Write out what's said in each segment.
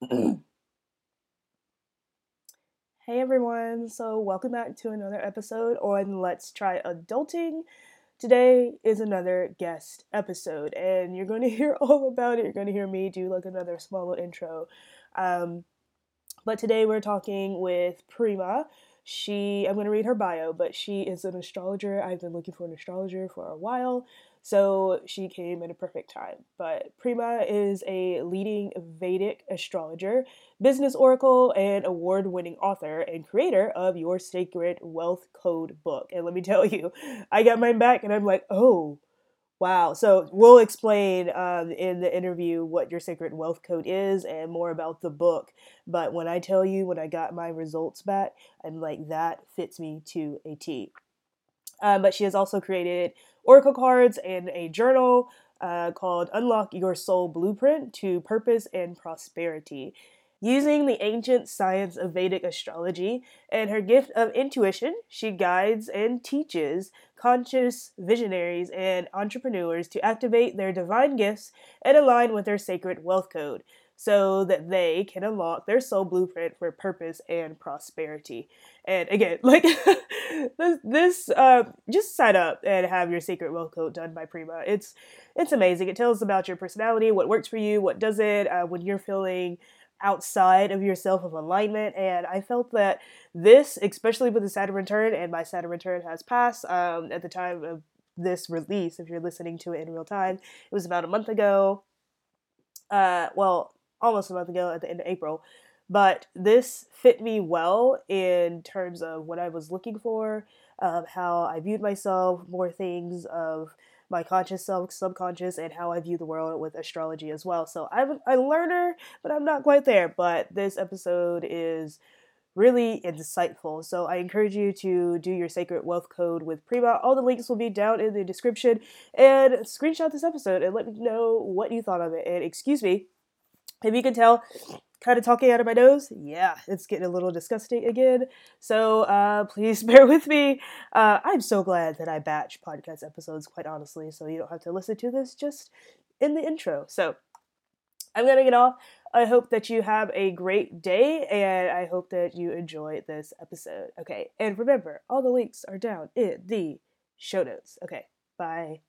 hey everyone, so welcome back to another episode on Let's Try Adulting. Today is another guest episode, and you're going to hear all about it. You're going to hear me do like another small little intro. Um, but today we're talking with Prima. She, I'm going to read her bio, but she is an astrologer. I've been looking for an astrologer for a while. So she came at a perfect time. But Prima is a leading Vedic astrologer, business oracle, and award winning author and creator of Your Sacred Wealth Code book. And let me tell you, I got mine back and I'm like, oh, wow. So we'll explain um, in the interview what Your Sacred Wealth Code is and more about the book. But when I tell you, when I got my results back, I'm like, that fits me to a T. Um, but she has also created oracle cards and a journal uh, called Unlock Your Soul Blueprint to Purpose and Prosperity. Using the ancient science of Vedic astrology and her gift of intuition, she guides and teaches conscious visionaries and entrepreneurs to activate their divine gifts and align with their sacred wealth code so that they can unlock their soul blueprint for purpose and prosperity. And again, like this, this uh, just sign up and have your secret wealth code done by Prima. It's it's amazing. It tells about your personality, what works for you, what doesn't. Uh, when you're feeling outside of yourself of alignment, and I felt that this, especially with the Saturn return, and my Saturn return has passed um, at the time of this release. If you're listening to it in real time, it was about a month ago. Uh, well, almost a month ago at the end of April. But this fit me well in terms of what I was looking for, um, how I viewed myself, more things of my conscious self, subconscious, and how I view the world with astrology as well. So I'm a learner, but I'm not quite there. But this episode is really insightful. So I encourage you to do your sacred wealth code with Prima. All the links will be down in the description. And screenshot this episode and let me know what you thought of it. And excuse me if you can tell, kind of talking out of my nose, yeah, it's getting a little disgusting again. So uh, please bear with me. Uh, I'm so glad that I batch podcast episodes, quite honestly, so you don't have to listen to this just in the intro. So I'm going to get off. I hope that you have a great day and I hope that you enjoy this episode. Okay, and remember, all the links are down in the show notes. Okay, bye.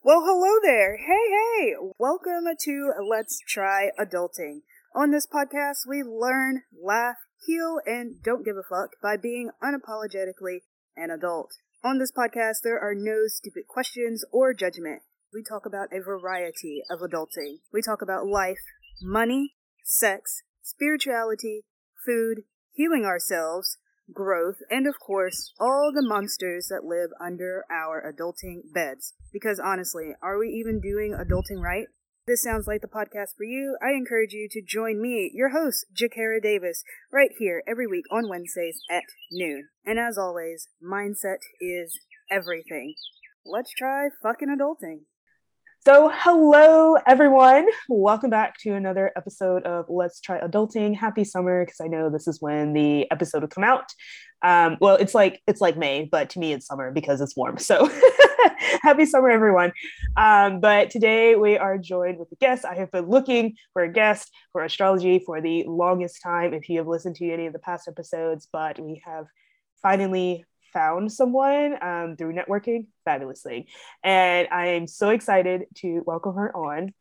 Well, hello there. Hey, hey. Welcome to Let's Try Adulting. On this podcast, we learn, laugh, heal, and don't give a fuck by being unapologetically an adult. On this podcast, there are no stupid questions or judgment. We talk about a variety of adulting. We talk about life, money, sex, spirituality, food, healing ourselves, growth, and of course, all the monsters that live under our adulting beds. Because honestly, are we even doing adulting right? This sounds like the podcast for you. I encourage you to join me, your host, Jakara Davis, right here every week on Wednesdays at noon. And as always, mindset is everything. Let's try fucking adulting. So, hello everyone. Welcome back to another episode of Let's Try Adulting. Happy summer because I know this is when the episode will come out. Um, well, it's like it's like May, but to me it's summer because it's warm. So, happy summer, everyone. Um, but today we are joined with a guest. I have been looking for a guest for astrology for the longest time. If you have listened to any of the past episodes, but we have finally found someone um, through networking. Fabulous thing. And I am so excited to welcome her on.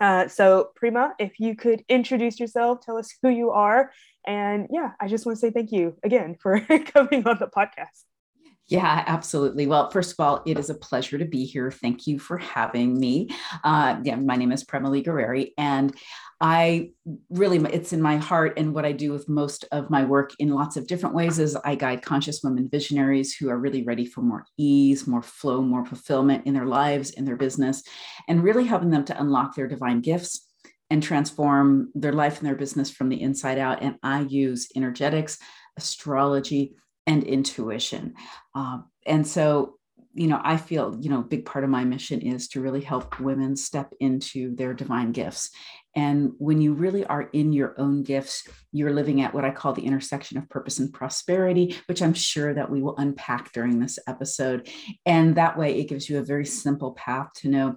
Uh, so, Prima, if you could introduce yourself, tell us who you are. And yeah, I just want to say thank you again for coming on the podcast. Yeah, absolutely. Well, first of all, it is a pleasure to be here. Thank you for having me. Uh, yeah, my name is Prema Lee Gerrard, and I really, it's in my heart. And what I do with most of my work in lots of different ways is I guide conscious women visionaries who are really ready for more ease, more flow, more fulfillment in their lives, in their business, and really helping them to unlock their divine gifts and transform their life and their business from the inside out. And I use energetics, astrology, and intuition. Uh, and so, you know, I feel, you know, a big part of my mission is to really help women step into their divine gifts. And when you really are in your own gifts, you're living at what I call the intersection of purpose and prosperity, which I'm sure that we will unpack during this episode. And that way, it gives you a very simple path to know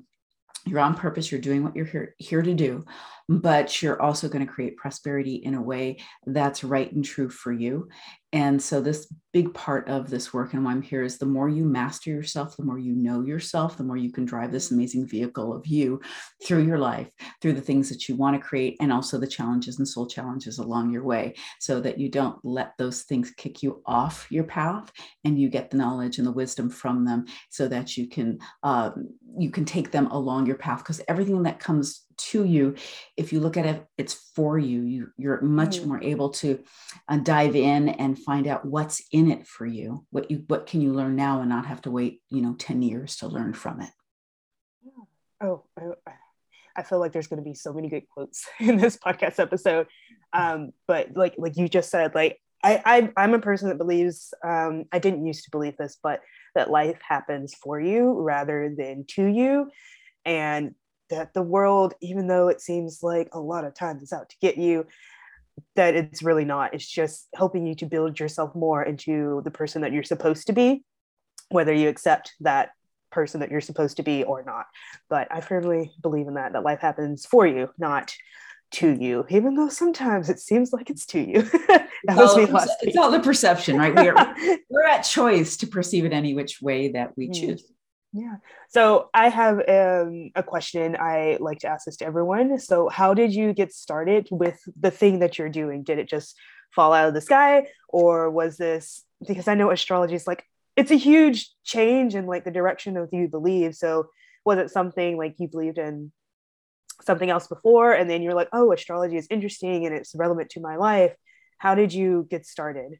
you're on purpose you're doing what you're here, here to do but you're also going to create prosperity in a way that's right and true for you. And so this big part of this work and why i'm here is the more you master yourself the more you know yourself the more you can drive this amazing vehicle of you through your life through the things that you want to create and also the challenges and soul challenges along your way so that you don't let those things kick you off your path and you get the knowledge and the wisdom from them so that you can um, you can take them along your path. Because everything that comes to you if you look at it it's for you, you you're much mm. more able to uh, dive in and find out what's in it for you what you what can you learn now and not have to wait you know 10 years to learn from it. Oh I, I feel like there's going to be so many good quotes in this podcast episode. Um, but like like you just said like I, I am a person that believes um, I didn't used to believe this, but that life happens for you rather than to you, and that the world, even though it seems like a lot of times it's out to get you, that it's really not. It's just helping you to build yourself more into the person that you're supposed to be, whether you accept that person that you're supposed to be or not. But I firmly believe in that, that life happens for you, not to you, even though sometimes it seems like it's to you. that was me last It's all the perception, right? We are, we're at choice to perceive it any which way that we mm. choose. Yeah. So I have um, a question I like to ask this to everyone. So, how did you get started with the thing that you're doing? Did it just fall out of the sky, or was this because I know astrology is like it's a huge change in like the direction of you believe. So, was it something like you believed in something else before, and then you're like, oh, astrology is interesting and it's relevant to my life? How did you get started?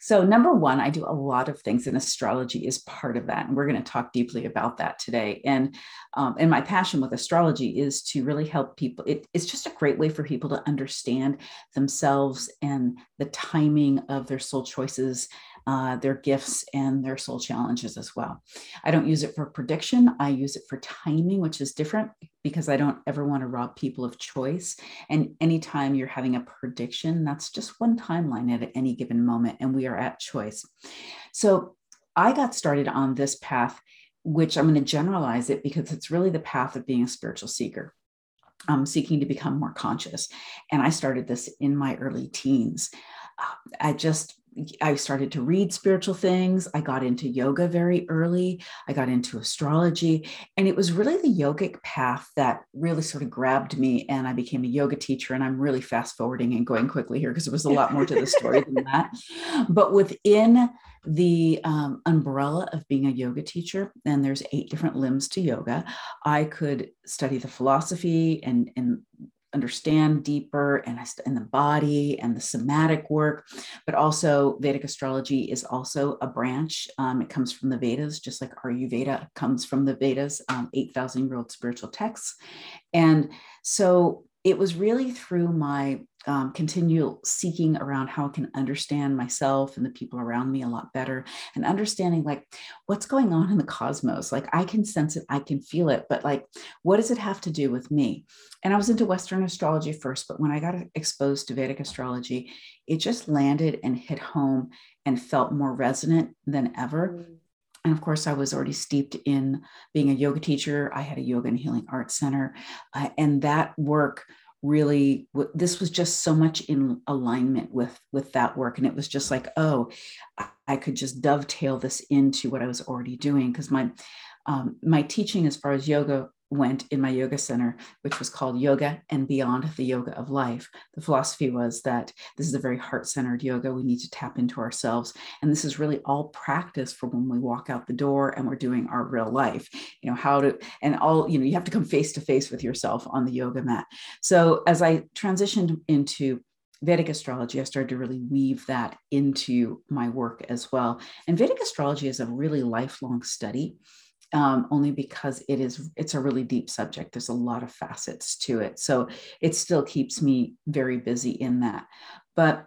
So, number one, I do a lot of things, and astrology is part of that. And we're going to talk deeply about that today. And um, and my passion with astrology is to really help people. It, it's just a great way for people to understand themselves and the timing of their soul choices uh, their gifts and their soul challenges as well. I don't use it for prediction, I use it for timing, which is different because I don't ever want to rob people of choice. And anytime you're having a prediction, that's just one timeline at any given moment, and we are at choice. So I got started on this path, which I'm going to generalize it because it's really the path of being a spiritual seeker. Um, seeking to become more conscious. And I started this in my early teens. Uh, I just I started to read spiritual things. I got into yoga very early. I got into astrology. And it was really the yogic path that really sort of grabbed me. And I became a yoga teacher. And I'm really fast forwarding and going quickly here because there was a lot more to the story than that. But within the um, umbrella of being a yoga teacher, and there's eight different limbs to yoga, I could study the philosophy and, and understand deeper and, and the body and the somatic work, but also Vedic astrology is also a branch. Um, it comes from the Vedas, just like Ayurveda comes from the Vedas, um, 8,000 year old spiritual texts. And so it was really through my um, continual seeking around how I can understand myself and the people around me a lot better and understanding like what's going on in the cosmos. Like I can sense it, I can feel it, but like what does it have to do with me? And I was into Western astrology first, but when I got exposed to Vedic astrology, it just landed and hit home and felt more resonant than ever. Mm. And of course, I was already steeped in being a yoga teacher. I had a yoga and healing arts center. Uh, and that work really this was just so much in alignment with with that work. And it was just like oh i could just dovetail this into what i was already doing. Because my um, my teaching as far as yoga went in my yoga center, which was called Yoga and Beyond the Yoga of Life. The philosophy was that this is a very heart centered yoga. We need to tap into ourselves. And this is really all practice for when we walk out the door and we're doing our real life. You know, how to, and all, you know, you have to come face to face with yourself on the yoga mat. So as I transitioned into Vedic astrology, I started to really weave that into my work as well. And Vedic astrology is a really lifelong study um, only because it is it's a really deep subject. There's a lot of facets to it. So it still keeps me very busy in that. But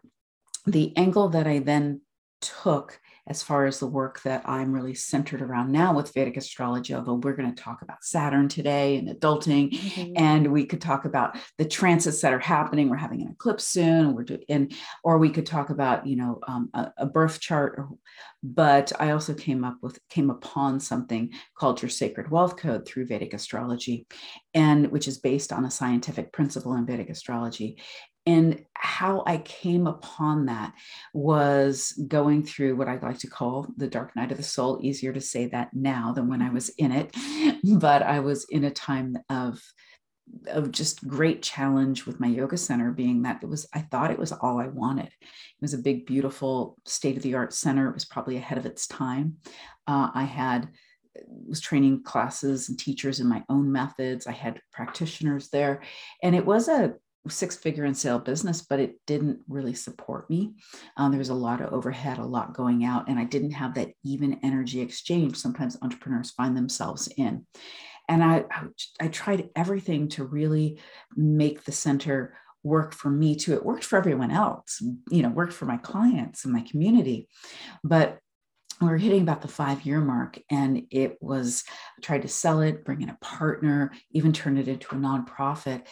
the angle that i then took as far as the work that I'm really centered around now with Vedic astrology, although we're going to talk about Saturn today and adulting, mm-hmm. and we could talk about the transits that are happening. We're having an eclipse soon, we're doing, and or we could talk about, you know, um, a, a, birth chart. Or, but I also came up with came upon something called your Sacred Wealth Code through Vedic astrology, and which is based on a scientific principle in Vedic astrology. And how I came upon that was going through what I like to call the dark night of the soul. Easier to say that now than when I was in it, but I was in a time of of just great challenge with my yoga center being that it was i thought it was all i wanted. It was a big beautiful state of the art center. It was probably ahead of its time. Uh, i had was training classes and teachers in my own methods. I had practitioners there. And it was a six figure in sale business, but it didn't really support me. Um, there was a lot of overhead, a lot going out, and I didn't have that even energy exchange sometimes entrepreneurs find themselves in. And I, I, I tried everything to really make the center work for me too. It worked for everyone else, you know, worked for my clients and my community. But we were hitting about the five year mark and it was I tried to sell it bring in a partner even turn it into a nonprofit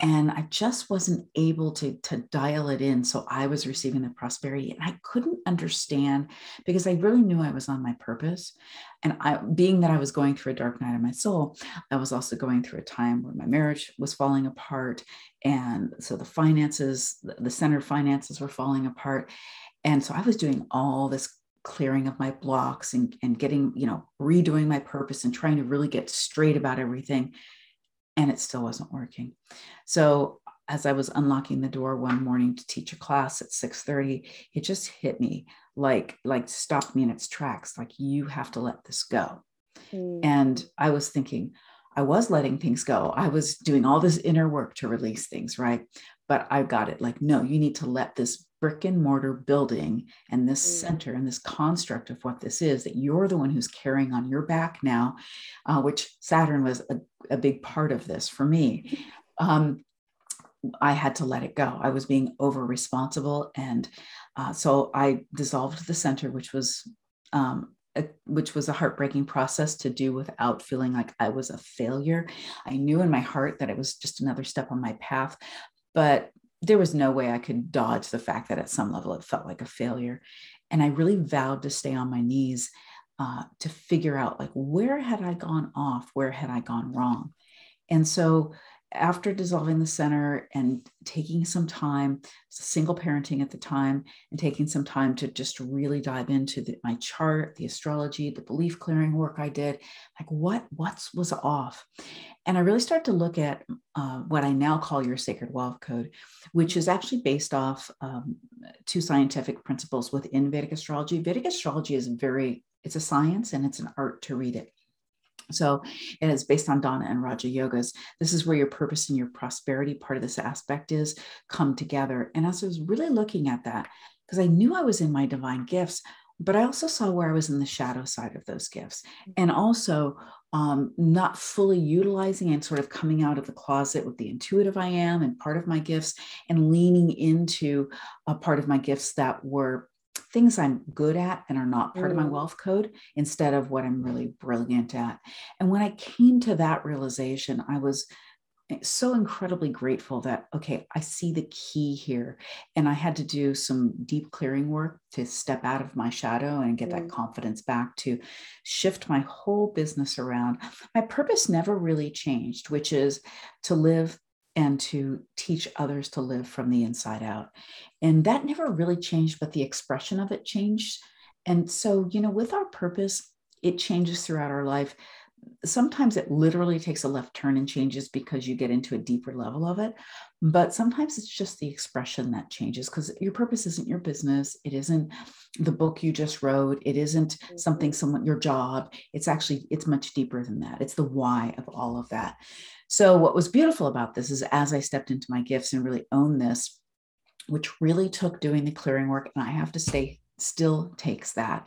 and i just wasn't able to to dial it in so i was receiving the prosperity and i couldn't understand because i really knew i was on my purpose and i being that i was going through a dark night of my soul i was also going through a time where my marriage was falling apart and so the finances the center finances were falling apart and so i was doing all this clearing of my blocks and, and getting, you know, redoing my purpose and trying to really get straight about everything. And it still wasn't working. So as I was unlocking the door one morning to teach a class at 6:30, it just hit me like like stopped me in its tracks like you have to let this go. Mm. And I was thinking I was letting things go. I was doing all this inner work to release things, right? But I got it like no, you need to let this brick and mortar building and this mm. center and this construct of what this is that you're the one who's carrying on your back now, uh, which Saturn was a, a, big part of this for me. Um, I had to let it go. I was being over responsible. And uh, so I dissolved the center, which was um, a, which was a heartbreaking process to do without feeling like I was a failure. I knew in my heart that it was just another step on my path, but there was no way I could dodge the fact that at some level it felt like a failure. And I really vowed to stay on my knees uh, to figure out like where had I gone off, where had I gone wrong. And so after dissolving the center and taking some time, single parenting at the time, and taking some time to just really dive into the, my chart, the astrology, the belief clearing work I did, like what what's was off, and I really started to look at uh, what I now call your sacred wealth code, which is actually based off um, two scientific principles within Vedic astrology. Vedic astrology is very it's a science and it's an art to read it. So it is based on Dhana and Raja yogas. This is where your purpose and your prosperity part of this aspect is come together. And as I was really looking at that, because I knew I was in my divine gifts, but I also saw where I was in the shadow side of those gifts and also um, not fully utilizing and sort of coming out of the closet with the intuitive I am and part of my gifts and leaning into a part of my gifts that were things I'm good at and are not part mm. of my mm. wealth code instead of what I'm really brilliant at. And when I came to that realization, I was eh, so incredibly grateful that, okay, I see the key here. And I had to do some deep clearing work to step out of my shadow and get mm. that confidence back to shift my whole business around. My purpose never really changed, which is to live and to teach others to live from the inside out. And that never really changed, but the expression of it changed. And so, you know, with our purpose, it changes throughout our life. Sometimes it literally takes a left turn and changes because you get into a deeper level of it. But sometimes it's just the expression that changes because your purpose isn't your business. It isn't the book you just wrote. It isn't something mm-hmm. someone, your job. It's actually, it's much deeper than that. It's the why of all of that. So, what was beautiful about this is as I stepped into my gifts and really owned this, which really took doing the clearing work, and I have to say, still takes that.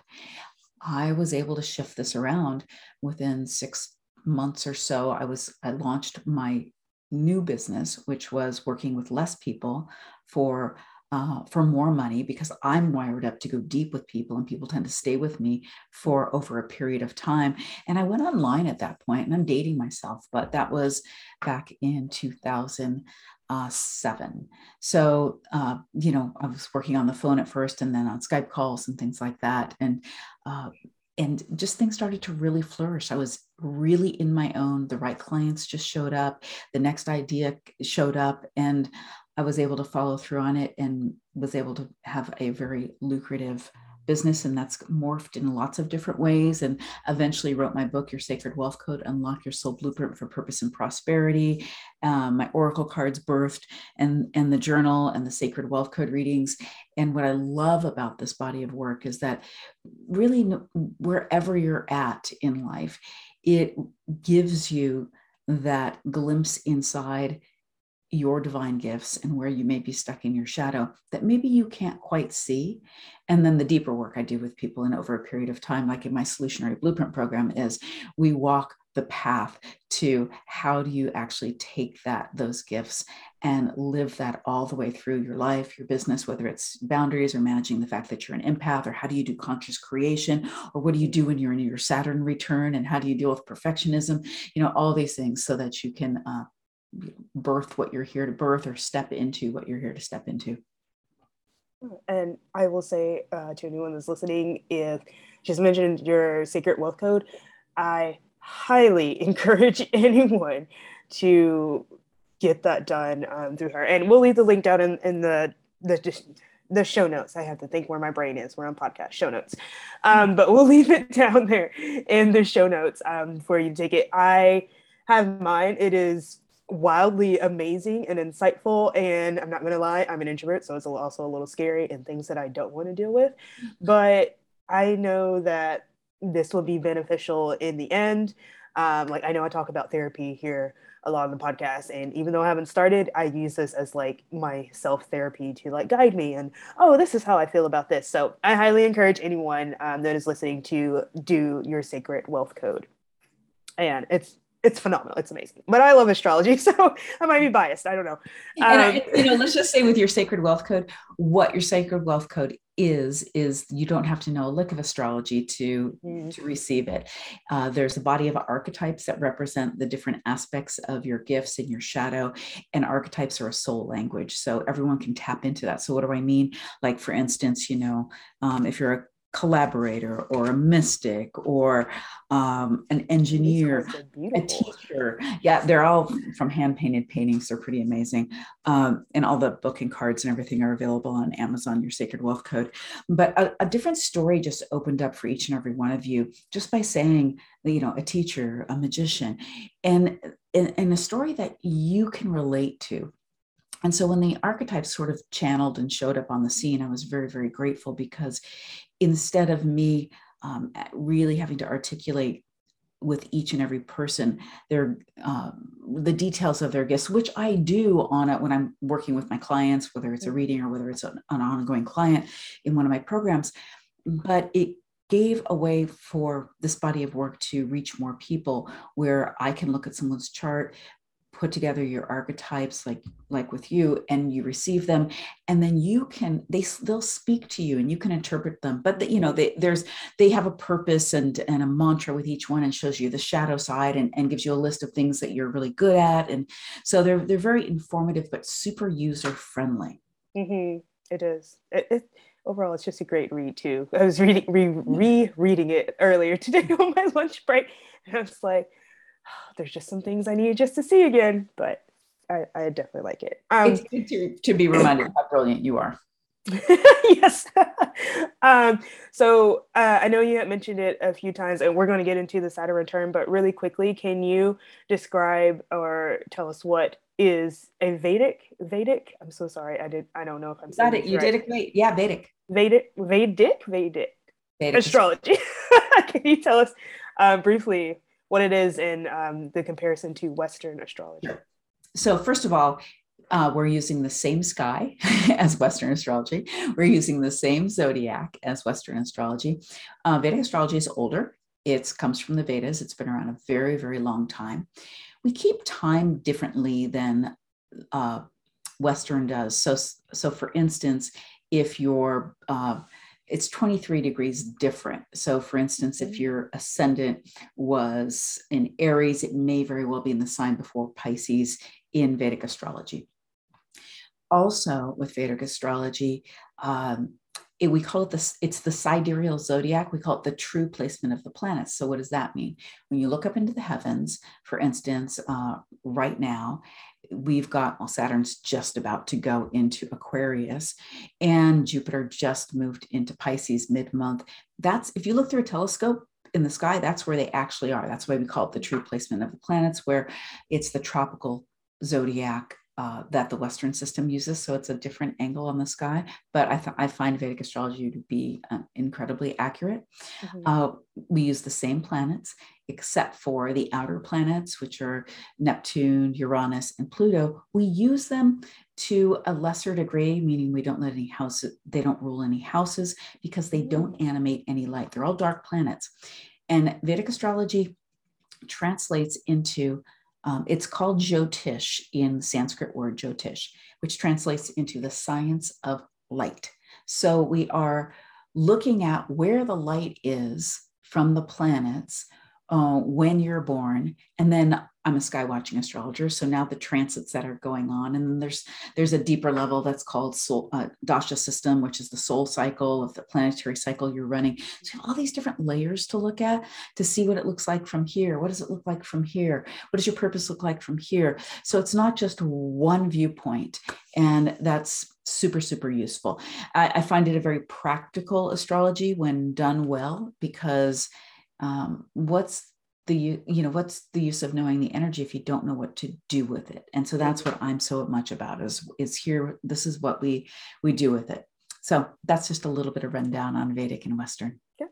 I was able to shift this around within six months or so. I was, I launched my new business, which was working with less people for uh, for more money because I'm wired up to go deep with people and people tend to stay with me for over a period of time. And I went online at that point and I'm dating myself, but that was back in 2007. So, uh, you know, I was working on the phone at first and then on Skype calls and things like that. And, uh, and just things started to really flourish. I was really in my own. The right clients just showed up. The next idea showed up, and I was able to follow through on it and was able to have a very lucrative business and that's morphed in lots of different ways and eventually wrote my book your sacred wealth code unlock your soul blueprint for purpose and prosperity um, my oracle cards birthed and and the journal and the sacred wealth code readings and what i love about this body of work is that really wherever you're at in life it gives you that glimpse inside your divine gifts and where you may be stuck in your shadow that maybe you can't quite see. And then the deeper work I do with people and over a period of time, like in my solutionary blueprint program, is we walk the path to how do you actually take that those gifts and live that all the way through your life your business whether it's boundaries or managing the fact that you're an empath or how do you do conscious creation or what do you do when you're in your saturn return and how do you deal with perfectionism you know all these things so that you can uh, birth what you're here to birth or step into what you're here to step into. And I will say uh, to anyone that's listening, if just mentioned your sacred wealth code, I highly encourage anyone to get that done um, through her. And we'll leave the link down in, in the, the the show notes. I have to think where my brain is. We're on podcast show notes, um, but we'll leave it down there in the show notes um, for you to take it. I have mine. It is wildly amazing and insightful. And I'm not going to lie, I'm an introvert, so it's also a little scary and things that I don't want to deal with. But I know that this will be beneficial in the end. Um, like I know I talk about therapy here a lot on the podcast, and even though I haven't started, I use this as like my self therapy to like guide me. And oh, this is how I feel about this. So I highly encourage anyone um, that is listening to do your sacred wealth code, and it's it's phenomenal. It's amazing. But I love astrology, so I might be biased. I don't know. Um, I, you know, let's just say with your sacred wealth code, what your sacred wealth code is is you don't have to know a lick of astrology to mm. to receive it. Uh, there's a body of archetypes that represent the different aspects of your gifts and your shadow, and archetypes are a soul language, so everyone can tap into that. So what do I mean? Like for instance, you know, um, if you're a collaborator or a mystic or um, an engineer, a teacher. Yeah, they're all from hand painted paintings. They're pretty amazing. Um, and all the book and cards and everything are available on Amazon, your Sacred Wealth Code. But a, a different story just opened up for each and every one of you just by saying, you know, a teacher, a magician, and, and, and a story that you can relate to. And so when the archetypes sort of channeled and showed up on the scene, I was very, very grateful because instead of me um, really having to articulate with each and every person their um, the details of their gifts which i do on it when i'm working with my clients whether it's a reading or whether it's an, an ongoing client in one of my programs but it gave a way for this body of work to reach more people where i can look at someone's chart put together your archetypes like like with you and you receive them and then you can they they'll speak to you and you can interpret them. But the, you know they there's they have a purpose and and a mantra with each one and shows you the shadow side and, and gives you a list of things that you're really good at. And so they're they're very informative but super user friendly. Mm-hmm. it is. It, it overall it's just a great read too. I was reading re, re reading it earlier today on my lunch break. And i was like there's just some things I need just to see again, but I, I definitely like it. Um, it's good to, to be reminded how brilliant you are. yes. um, so uh, I know you had mentioned it a few times, and we're going to get into the Saturn return, but really quickly, can you describe or tell us what is a Vedic? Vedic? I'm so sorry. I did. I don't know if I'm saying it. You right. did it great. Yeah, Vedic. Vedic. Vedic. Vedic. Vedic. Astrology. can you tell us uh, briefly what it is in um, the comparison to Western astrology. So, first of all, uh, we're using the same sky as Western astrology. We're using the same zodiac as Western astrology. Uh, Vedic astrology is older. It comes from the Vedas. It's been around a very, very long time. We keep time differently than uh, Western does. So, so for instance, if your uh, it's 23 degrees different. So, for instance, if mm-hmm. your ascendant was in Aries, it may very well be in the sign before Pisces in Vedic astrology. Also, with Vedic astrology, um, it, we call it this it's the sidereal zodiac we call it the true placement of the planets so what does that mean when you look up into the heavens for instance uh, right now we've got well saturn's just about to go into aquarius and jupiter just moved into pisces mid-month that's if you look through a telescope in the sky that's where they actually are that's why we call it the true placement of the planets where it's the tropical zodiac uh, that the Western system uses. So it's a different angle on the sky. But I, th- I find Vedic astrology to be uh, incredibly accurate. Mm-hmm. Uh, we use the same planets, except for the outer planets, which are Neptune, Uranus, and Pluto. We use them to a lesser degree, meaning we don't let any houses, they don't rule any houses because they don't mm. animate any light. They're all dark planets. And Vedic astrology translates into um, it's called Jyotish in Sanskrit word Jyotish, which translates into the science of light. So we are looking at where the light is from the planets uh, when you're born, and then I'm a sky watching astrologer, so now the transits that are going on, and there's there's a deeper level that's called soul, uh, dasha system, which is the soul cycle of the planetary cycle you're running. So you have all these different layers to look at to see what it looks like from here. What does it look like from here? What does your purpose look like from here? So it's not just one viewpoint, and that's super super useful. I, I find it a very practical astrology when done well because um, what's the you know what's the use of knowing the energy if you don't know what to do with it? And so that's what i'm so much about is is here this is what we we do with it. So that's just a little bit of rundown on vedic and western. Yeah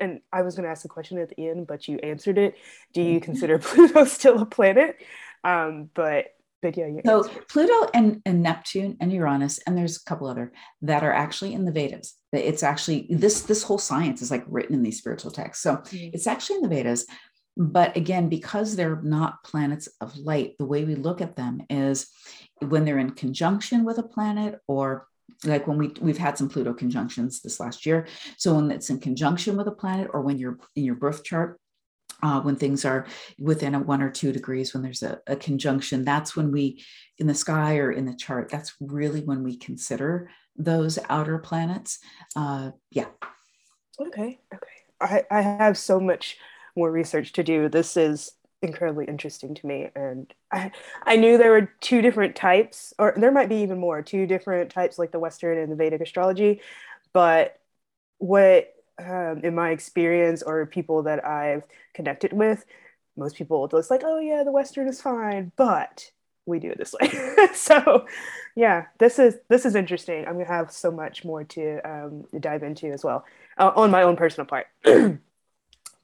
and i was going to ask a question at the end but you answered it. Do you consider pluto still a planet? Um but but yeah so pluto and, and neptune and uranus and there's a couple other that are actually in the vedas That it's actually this this whole science is like written in these spiritual texts so mm-hmm. it's actually in the vedas but again, because they're not planets of light, the way we look at them is when they're in conjunction with a planet or like when we we've had some Pluto conjunctions this last year. So when it's in conjunction with a planet or when you're in your birth chart, uh, when things are within a one or two degrees, when there's a, a, conjunction, that's when we, in the sky or in the chart, that's really when we consider those outer planets. Uh, yeah. Okay. Okay. I, I have so much more research to do. This is incredibly interesting to me. And I, I knew there were two different types, or there might be even more, two different types like the Western and the Vedic astrology. But what, um, in my experience, or people that I've connected with, most people just like, oh yeah, the Western is fine, but we do it this way. so yeah, this is this is interesting. I'm gonna have so much more to um, dive into as well uh, on my own personal part.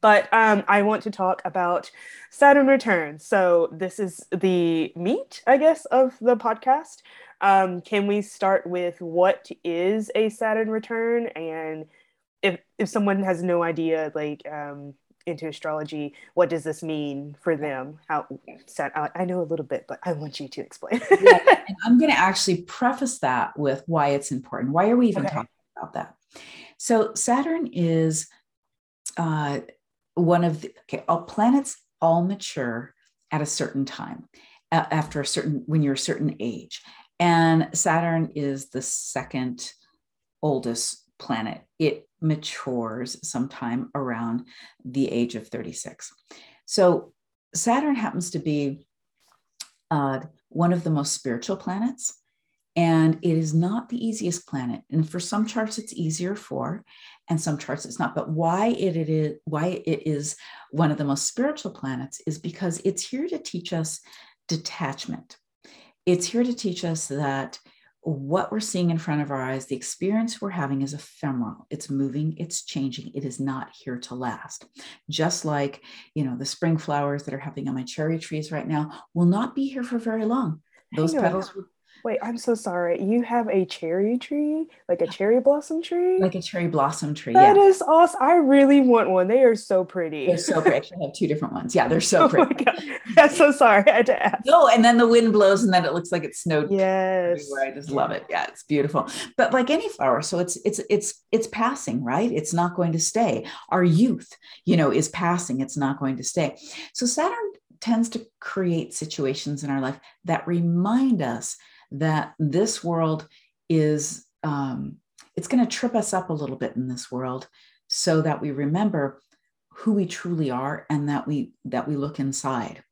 But um, I want to talk about Saturn Returns. So this is the meat, I guess, of the podcast. Um, can we start with what is a Saturn return, and if if someone has no idea, like um, into astrology, what does this mean for them? How I know a little bit, but I want you to explain. yeah, I'm going to actually preface that with why it's important. Why are we even okay. talking about that? So Saturn is uh, one of the okay, all planets all mature at a certain time uh, after a certain when you're a certain age and saturn is the second oldest planet it matures sometime around the age of 36 so saturn happens to be uh, one of the most spiritual planets and it is not the easiest planet and for some charts it's easier for and some charts it's not. But why it, it is why it is one of the most spiritual planets is because it's here to teach us detachment. It's here to teach us that what we're seeing in front of our eyes the experience we're having is ephemeral. It's moving it's changing it is not here to last. Just like you know the spring flowers that are happening on my cherry trees right now will not be here for very long. Those petals Wait, I'm so sorry. You have a cherry tree, like a cherry blossom tree? Like a cherry blossom tree. That yeah. is awesome. I really want one. They are so pretty. They're so pretty. I have two different ones. Yeah, they're so pretty. oh my God. I'm so sorry. I had to ask. No, and then the wind blows and then it looks like it snowed. Yes. Everywhere. I just love it. Yeah, it's beautiful. But like any flower, so it's it's it's it's passing, right? It's not going to stay. Our youth, you know, is passing. It's not going to stay. So Saturn tends to create situations in our life that remind us that this world is um, it's going to trip us up a little bit in this world so that we remember who we truly are and that we that we look inside.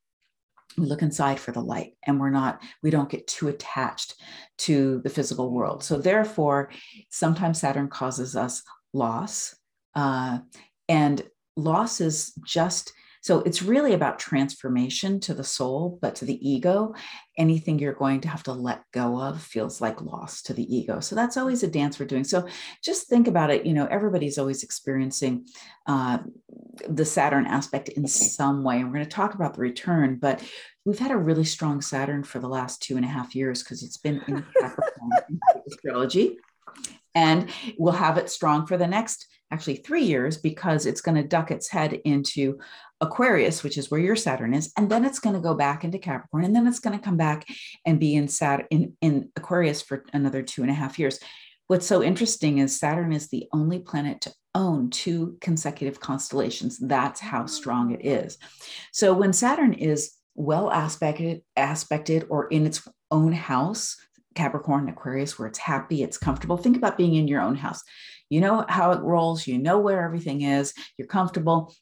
We look inside for the light and we're not we don't get too attached to the physical world. So therefore sometimes saturn causes us loss uh, and loss is just so it's really about transformation to the soul, but to the ego, anything you're going to have to let go of feels like loss to the ego. So that's always a dance we're doing. So just think about it. You know, everybody's always experiencing uh, the Saturn aspect in some way. And we're going to talk about the return, but we've had a really strong Saturn for the last two and a half years because it's been in Capricorn astrology. And we'll have it strong for the next actually three years because it's going to duck its head into Aquarius, which is where your Saturn is, and then it's going to go back into Capricorn, and then it's going to come back and be in Saturn in, in Aquarius for another two and a half years. What's so interesting is Saturn is the only planet to own two consecutive constellations. That's how strong it is. So when Saturn is well aspected, aspected or in its own house, Capricorn, Aquarius, where it's happy, it's comfortable. Think about being in your own house. You know how it rolls, you know where everything is, you're comfortable.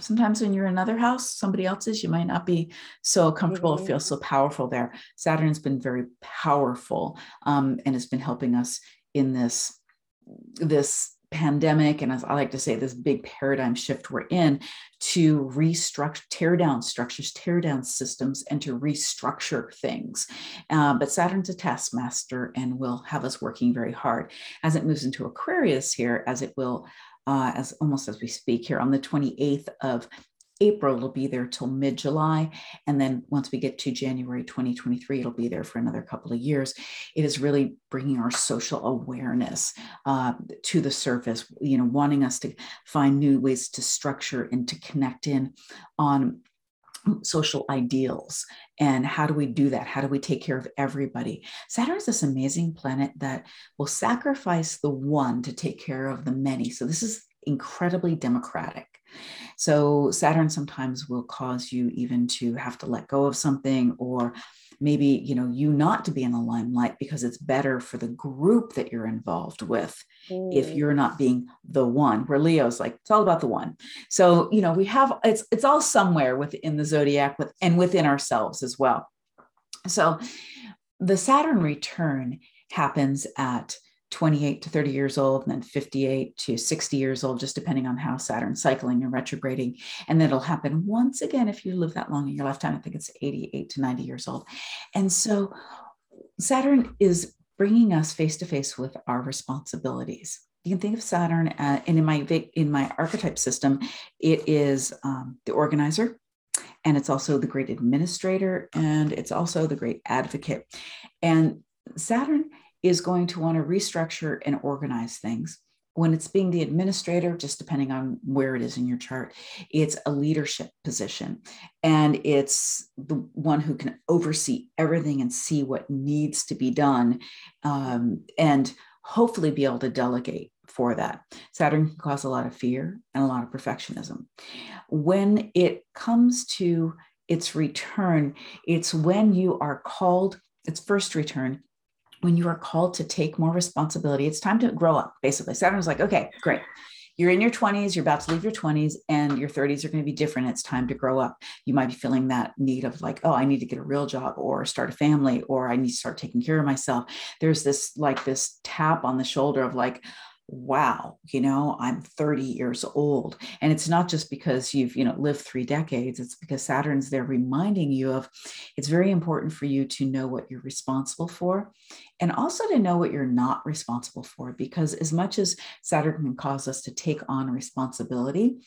Sometimes when you're in another house, somebody else's, you might not be so comfortable, mm-hmm. feel so powerful there. Saturn's been very powerful um, and has been helping us in this this pandemic and as i like to say this big paradigm shift we're in to restructure tear down structures tear down systems and to restructure things uh, but saturn's a taskmaster and will have us working very hard as it moves into aquarius here as it will uh, as almost as we speak here on the 28th of April, it'll be there till mid July. And then once we get to January 2023, it'll be there for another couple of years. It is really bringing our social awareness uh, to the surface, you know, wanting us to find new ways to structure and to connect in on social ideals and how do we do that? How do we take care of everybody? Saturn is this amazing planet that will sacrifice the one to take care of the many. So this is incredibly democratic. So Saturn sometimes will cause you even to have to let go of something or maybe you know you not to be in the limelight because it's better for the group that you're involved with mm. if you're not being the one where leo's like it's all about the one so you know we have it's it's all somewhere within the zodiac with and within ourselves as well so the saturn return happens at 28 to 30 years old, and then 58 to 60 years old, just depending on how Saturn's cycling and retrograding. And then it'll happen once again if you live that long in your lifetime. I think it's 88 to 90 years old. And so Saturn is bringing us face to face with our responsibilities. You can think of Saturn, uh, and in my in my archetype system, it is um, the organizer, and it's also the great administrator, and it's also the great advocate. And Saturn is going to want to restructure and organize things. When it's being the administrator, just depending on where it is in your chart, it's a leadership position. And it's the one who can oversee everything and see what needs to be done um, and hopefully be able to delegate for that. Saturn can cause a lot of fear and a lot of perfectionism. When it comes to its return, it's when you are called, its first return when you are called to take more responsibility, it's time to grow up, basically. Saturn's like, okay, great. You're in your 20s, you're about to leave your 20s, and your 30s are going to be different. It's time to grow up. You might be feeling that need of like, oh, I need to get a real job or start a family or I need to start taking care of myself. There's this like this tap on the shoulder of like, wow you know i'm 30 years old and it's not just because you've you know lived three decades it's because saturn's there reminding you of it's very important for you to know what you're responsible for and also to know what you're not responsible for because as much as saturn can cause us to take on responsibility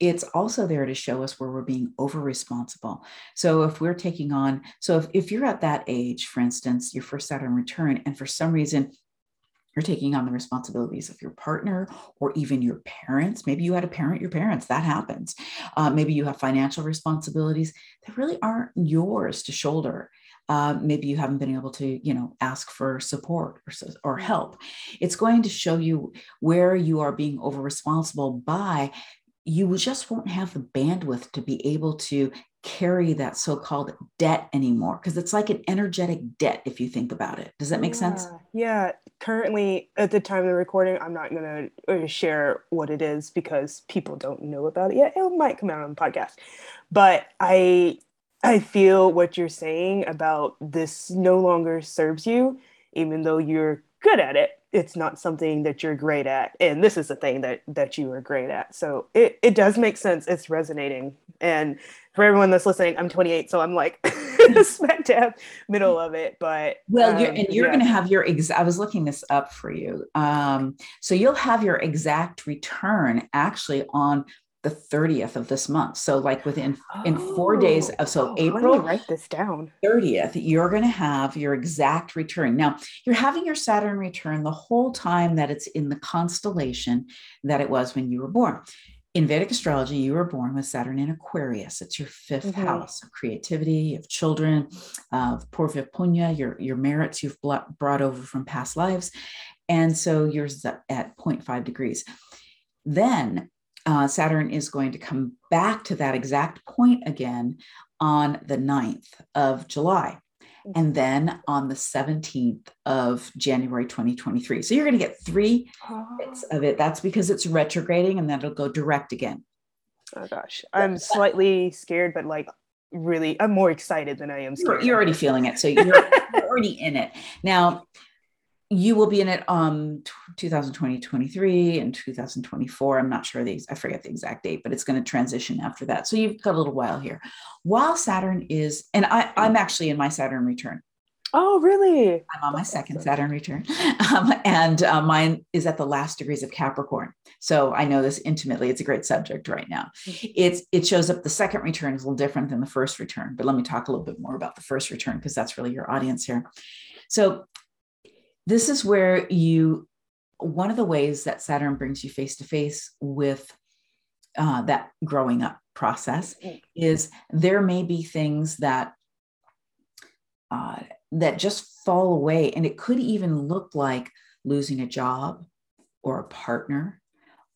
it's also there to show us where we're being over responsible. So if we're taking on, so if, if you're at that age, for instance, your first Saturn return, and for some reason you're taking on the responsibilities of your partner or even your parents. Maybe you had to parent your parents, that happens. Uh, maybe you have financial responsibilities that really aren't yours to shoulder. Uh, maybe you haven't been able to, you know, ask for support or, or help. It's going to show you where you are being over responsible by you just won't have the bandwidth to be able to carry that so-called debt anymore because it's like an energetic debt if you think about it. Does that make yeah. sense? Yeah. Currently at the time of the recording i'm not going to uh, share what it is because people don't know about it yet. It might come out on the podcast. But i i feel what you're saying about this no longer serves you even though you're good at it it's not something that you're great at and this is the thing that that you are great at. So it, it does make sense. It's resonating. And for everyone that's listening i'm 28 so i'm like smack dab middle of it but well um, you're, and you're yeah. going to have your ex- i was looking this up for you um, so you'll have your exact return actually on the 30th of this month. So like within oh, in four days of so oh, April write this down. 30th, you're going to have your exact return. Now you're having your Saturn return the whole time that it's in the constellation that it was when you were born. In Vedic astrology, you were born with Saturn in Aquarius. It's your 5th mm-hmm. house of creativity, of children, of Purva Punya, your, your merits you've brought over from past lives. And so you're at 0.5 degrees. Then uh, Saturn is going to come back to that exact point again on the 9th of July and then on the 17th of January 2023. So you're going to get three bits of it. That's because it's retrograding and then it'll go direct again. Oh gosh, I'm slightly scared, but like really, I'm more excited than I am scared. You're, you're already feeling it. So you're, you're already in it. Now, you will be in it um 2020 23 and 2024 i'm not sure these i forget the exact date but it's going to transition after that. So you've got a little while here. While saturn is and i i'm actually in my saturn return. Oh really? I'm on my second saturn return um, and uh, mine is at the last degrees of capricorn. So i know this intimately it's a great subject right now. Mm-hmm. it's it shows up the second return is a little different than the first return but let me talk a little bit more about the first return because that's really your audience here. So this is where you one of the ways that saturn brings you face to face with uh, that growing up process mm. is there may be things that uh, that just fall away and it could even look like losing a job or a partner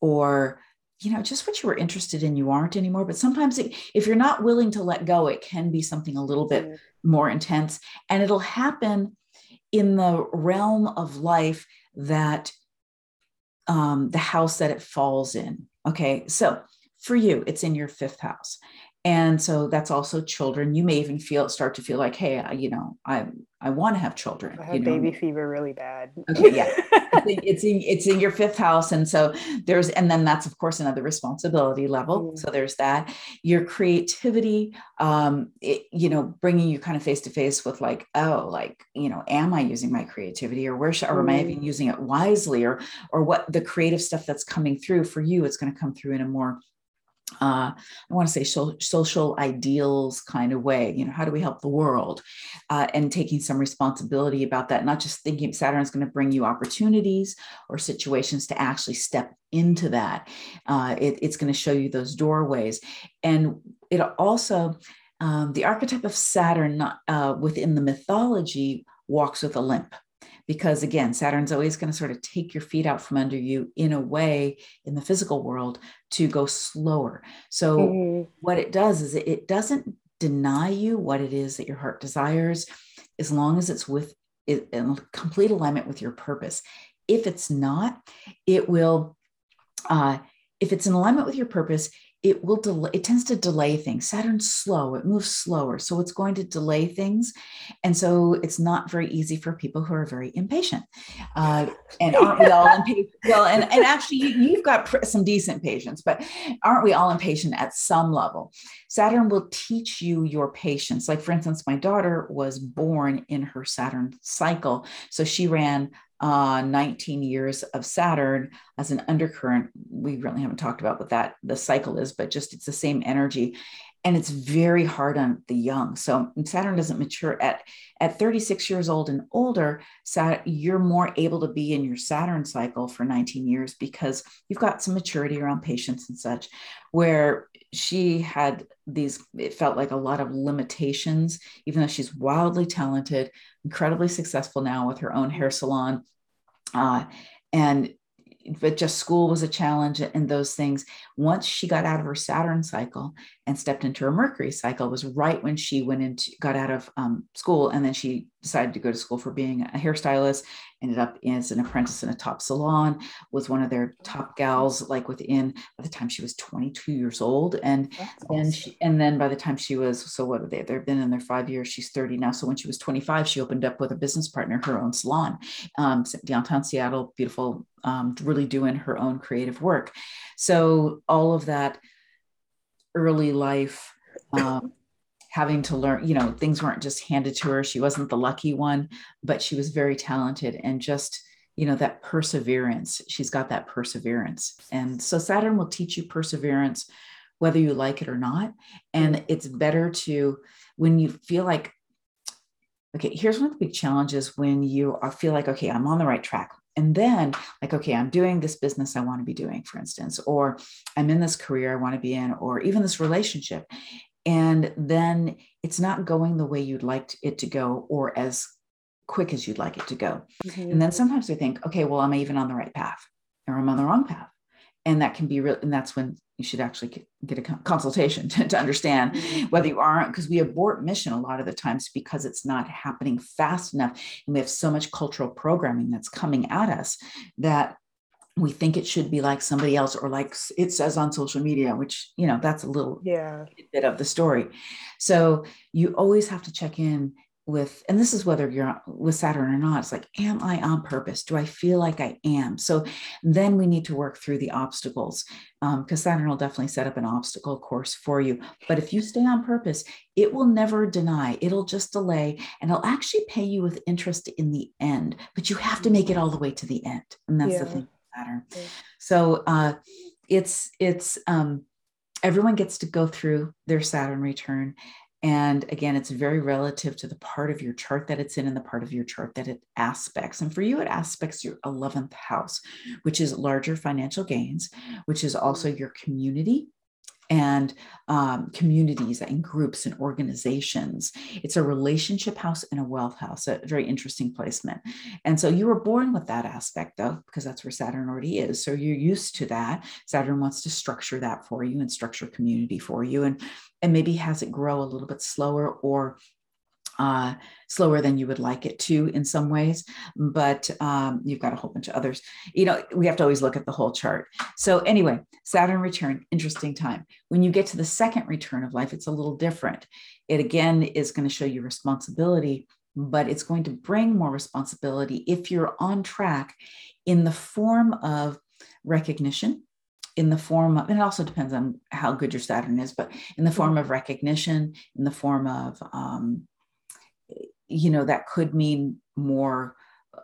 or you know just what you were interested in you aren't anymore but sometimes it, if you're not willing to let go it can be something a little bit mm. more intense and it'll happen in the realm of life that um, the house that it falls in. Okay. So for you, it's in your fifth house. And so that's also children. You may even feel start to feel like, hey, I, you know, I I want to have children. I have you know? baby fever really bad. Okay, yeah, it's in it's in your fifth house, and so there's and then that's of course another responsibility level. Mm. So there's that. Your creativity, um, it, you know, bringing you kind of face to face with like, oh, like you know, am I using my creativity, or where should, or am I even mm. using it wisely, or or what the creative stuff that's coming through for you? It's going to come through in a more uh, I want to say so, social ideals kind of way. You know, how do we help the world? Uh, and taking some responsibility about that, not just thinking Saturn is going to bring you opportunities or situations to actually step into that. Uh, it, it's going to show you those doorways. And it also, um, the archetype of Saturn uh, within the mythology walks with a limp because again saturn's always going to sort of take your feet out from under you in a way in the physical world to go slower so mm-hmm. what it does is it doesn't deny you what it is that your heart desires as long as it's with it in complete alignment with your purpose if it's not it will uh, if it's in alignment with your purpose it will delay it tends to delay things. Saturn's slow it moves slower so it's going to delay things and so it's not very easy for people who are very impatient. Uh, and aren't we all impatient well and, and actually you, have got some decent patience but aren't we all impatient at some level? Saturn will teach you your patience. Like for instance my daughter was born in her saturn cycle so she ran uh, 19 years of Saturn as an undercurrent. We really haven't talked about what that the cycle is, but just it's the same energy and it's very hard on the young. So Saturn doesn't mature at at 36 years old and older. Saturn, you're more able to be in your Saturn cycle for 19 years because you've got some maturity around patience and such. Where she had these, it felt like a lot of limitations, even though she's wildly talented, incredibly successful now with her own hair salon. Uh, and but just school was a challenge and those things. Once she got out of her Saturn cycle and stepped into her Mercury cycle, was right when she went into got out of um, school, and then she decided to go to school for being a hairstylist. Ended up as an apprentice in a top salon. Was one of their top gals, like within by the time she was 22 years old, and and she and then by the time she was so what they? They've been in there five years. She's 30 now. So when she was 25, she opened up with a business partner her own salon, um, downtown Seattle. Beautiful um, really doing her own creative work. So all of that early life, um, having to learn, you know, things weren't just handed to her. She wasn't the lucky one, but she was very talented and just, you know, that perseverance. She's got that perseverance. And so Saturn will teach you perseverance, whether you like it or not. And it's better to, when you feel like, okay, here's one of the big challenges when you feel like, okay, I'm on the right track and then like okay i'm doing this business i want to be doing for instance or i'm in this career i want to be in or even this relationship and then it's not going the way you'd like it to go or as quick as you'd like it to go mm-hmm. and then sometimes we think okay well i'm even on the right path or i'm on the wrong path and that can be real and that's when you should actually get a consultation to, to understand mm-hmm. whether you aren't because we abort mission a lot of the times because it's not happening fast enough and we have so much cultural programming that's coming at us that we think it should be like somebody else or like it says on social media which you know that's a little yeah. bit of the story. So you always have to check in with and this is whether you're with saturn or not it's like am i on purpose? Do i feel like i am? So then we need to work through the obstacles because um, saturn will definitely set up an obstacle course for you. But if you stay on purpose it will never deny. It'll just delay and it'll actually pay you with interest in the end but you have to make it all the way to the end and that's yeah. the thing saturn yeah. so uh, it's it's um, everyone gets to go through their saturn return and again, it's very relative to the part of your chart that it's in and the part of your chart that it aspects. And for you, it aspects your 11th house, which is larger financial gains, which is also your community and um, communities and groups and organizations. It's a relationship house and a wealth house, a very interesting placement. And so you were born with that aspect, though, because that's where Saturn already is. So you're used to that. Saturn wants to structure that for you and structure community for you and, and maybe has it grow a little bit slower or uh, slower than you would like it to in some ways, but um, you've got a whole bunch of others. You know, we have to always look at the whole chart. So, anyway, Saturn return, interesting time. When you get to the second return of life, it's a little different. It again is going to show you responsibility, but it's going to bring more responsibility if you're on track in the form of recognition in the form of, and it also depends on how good your Saturn is, but in the form of recognition, in the form of um, you know, that could mean more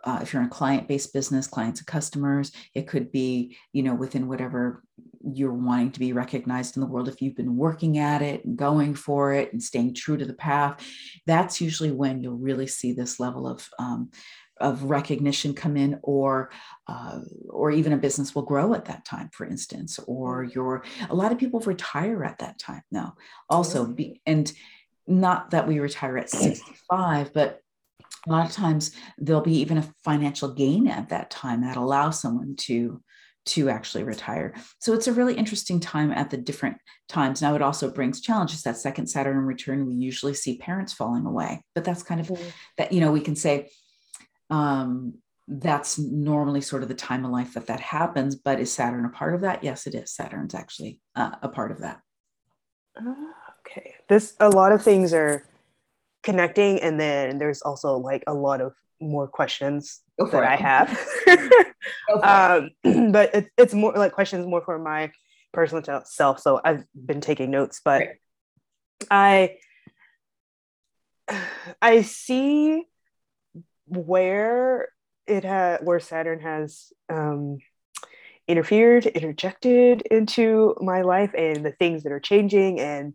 uh, if you're in a client-based business, clients and customers. It could be, you know, within whatever you're wanting to be recognized in the world. If you've been working at it and going for it and staying true to the path, that's usually when you'll really see this level of um, of recognition come in or uh, or even a business will grow at that time for instance or mm. your a lot of people retire at that time now also be and not that we retire at 65, but a lot of times there'll be even a financial gain at that time that allows someone to to actually retire. So it's a really interesting time at the different times. Now it also brings challenges. That second Saturn return, we usually see parents falling away, but that's kind of mm-hmm. that you know we can say um, that's normally sort of the time of life that that happens. But is Saturn a part of that? Yes, it is. Saturn's actually uh, a part of that. Uh, okay this a lot of things are connecting and then there's also like a lot of more questions that it. i have um, but it, it's more like questions more for my personal self so i've been taking notes but right. i i see where it had where Saturn has um, interfered, interjected into my life and the things that are changing and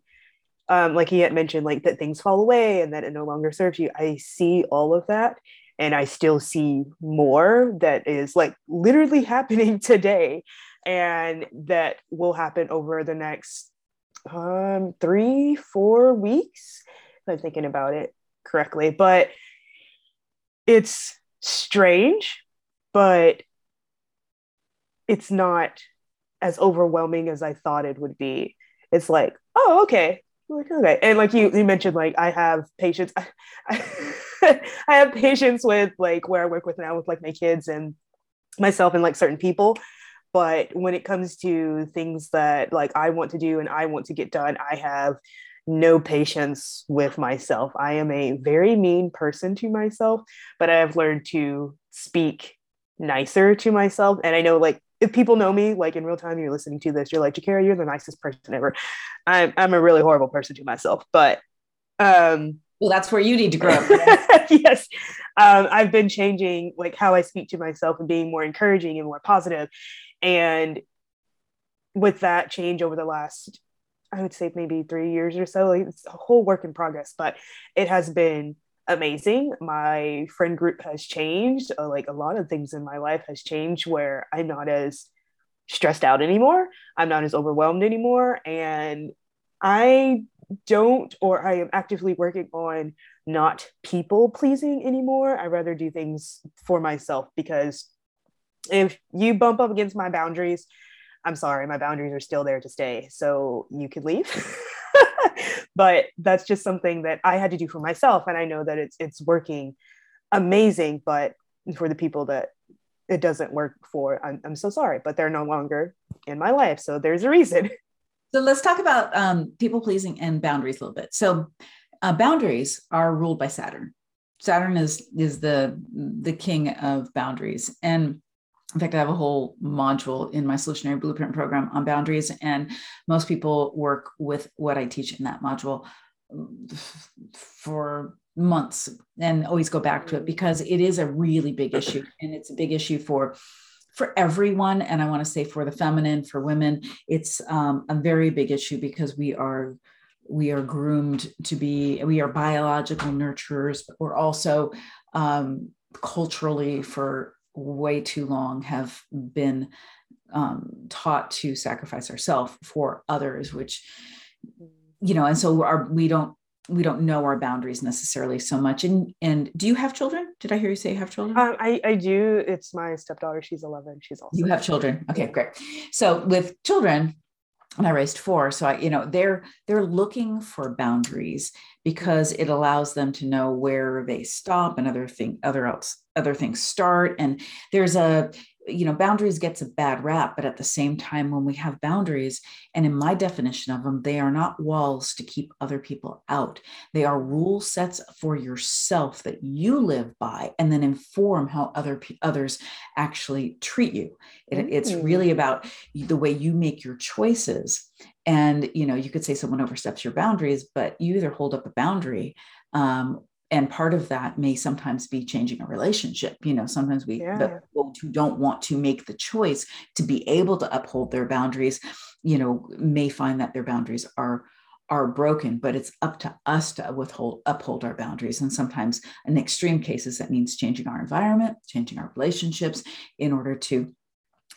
um, like he had mentioned, like that things fall away and that it no longer serves you. I see all of that and I still see more that is like literally happening today and that will happen over the next um, three, four weeks. If I'm thinking about it correctly, but it's strange, but it's not as overwhelming as I thought it would be. It's like, oh, okay. Like, okay. And like you, you mentioned, like I have patience. I, have patience with like where I work with now with like my kids and myself and like certain people. But when it comes to things that like I want to do and I want to get done, I have no patience with myself. I am a very mean person to myself, but I have learned to speak nicer to myself. And I know like if people know me like in real time, you're listening to this, you're like, Jakara, you're the nicest person ever. I'm I'm a really horrible person to myself. But um well, that's where you need to grow. yes. Um, I've been changing like how I speak to myself and being more encouraging and more positive. And with that change over the last I would say maybe three years or so. Like it's a whole work in progress, but it has been amazing. My friend group has changed. Uh, like a lot of things in my life has changed where I'm not as stressed out anymore. I'm not as overwhelmed anymore. And I don't, or I am actively working on not people pleasing anymore. I rather do things for myself because if you bump up against my boundaries, I'm sorry, my boundaries are still there to stay. So you could leave. but that's just something that I had to do for myself. And I know that it's it's working amazing, but for the people that it doesn't work for, I'm, I'm so sorry, but they're no longer in my life. So there's a reason. So let's talk about um, people pleasing and boundaries a little bit. So uh, boundaries are ruled by Saturn. Saturn is is the the king of boundaries, and in fact, I have a whole module in my solutionary blueprint program on boundaries, and most people work with what I teach in that module for months and always go back to it because it is a really big issue, and it's a big issue for for everyone. And I want to say for the feminine, for women, it's um, a very big issue because we are we are groomed to be we are biological nurturers, but we're also um, culturally for way too long have been um, taught to sacrifice ourselves for others which you know and so our we don't we don't know our boundaries necessarily so much. And and do you have children? Did i hear you say you have children? Um, i i do. It's my stepdaughter. She's 11 she's also you have children. Okay great. So with children and I raised four. So I, you know, they're they're looking for boundaries because it allows them to know where they stop and other thing other else other things start and there's a you know boundaries gets a bad rap but at the same time when we have boundaries and in my definition of them they are not walls to keep other people out they are rule sets for yourself that you live by and then inform how other others actually treat you it, mm-hmm. it's really mm. about the way you make your choices and you know you could say someone oversteps your boundaries but you either hold up a boundary um, and part of that may sometimes be changing a relationship you know sometimes we yeah. the folks who don't want to make the choice to be able to uphold their boundaries you know may find that their boundaries are are broken but it's up to us to withhold uphold our boundaries and sometimes in extreme cases that means changing our environment changing our relationships in order to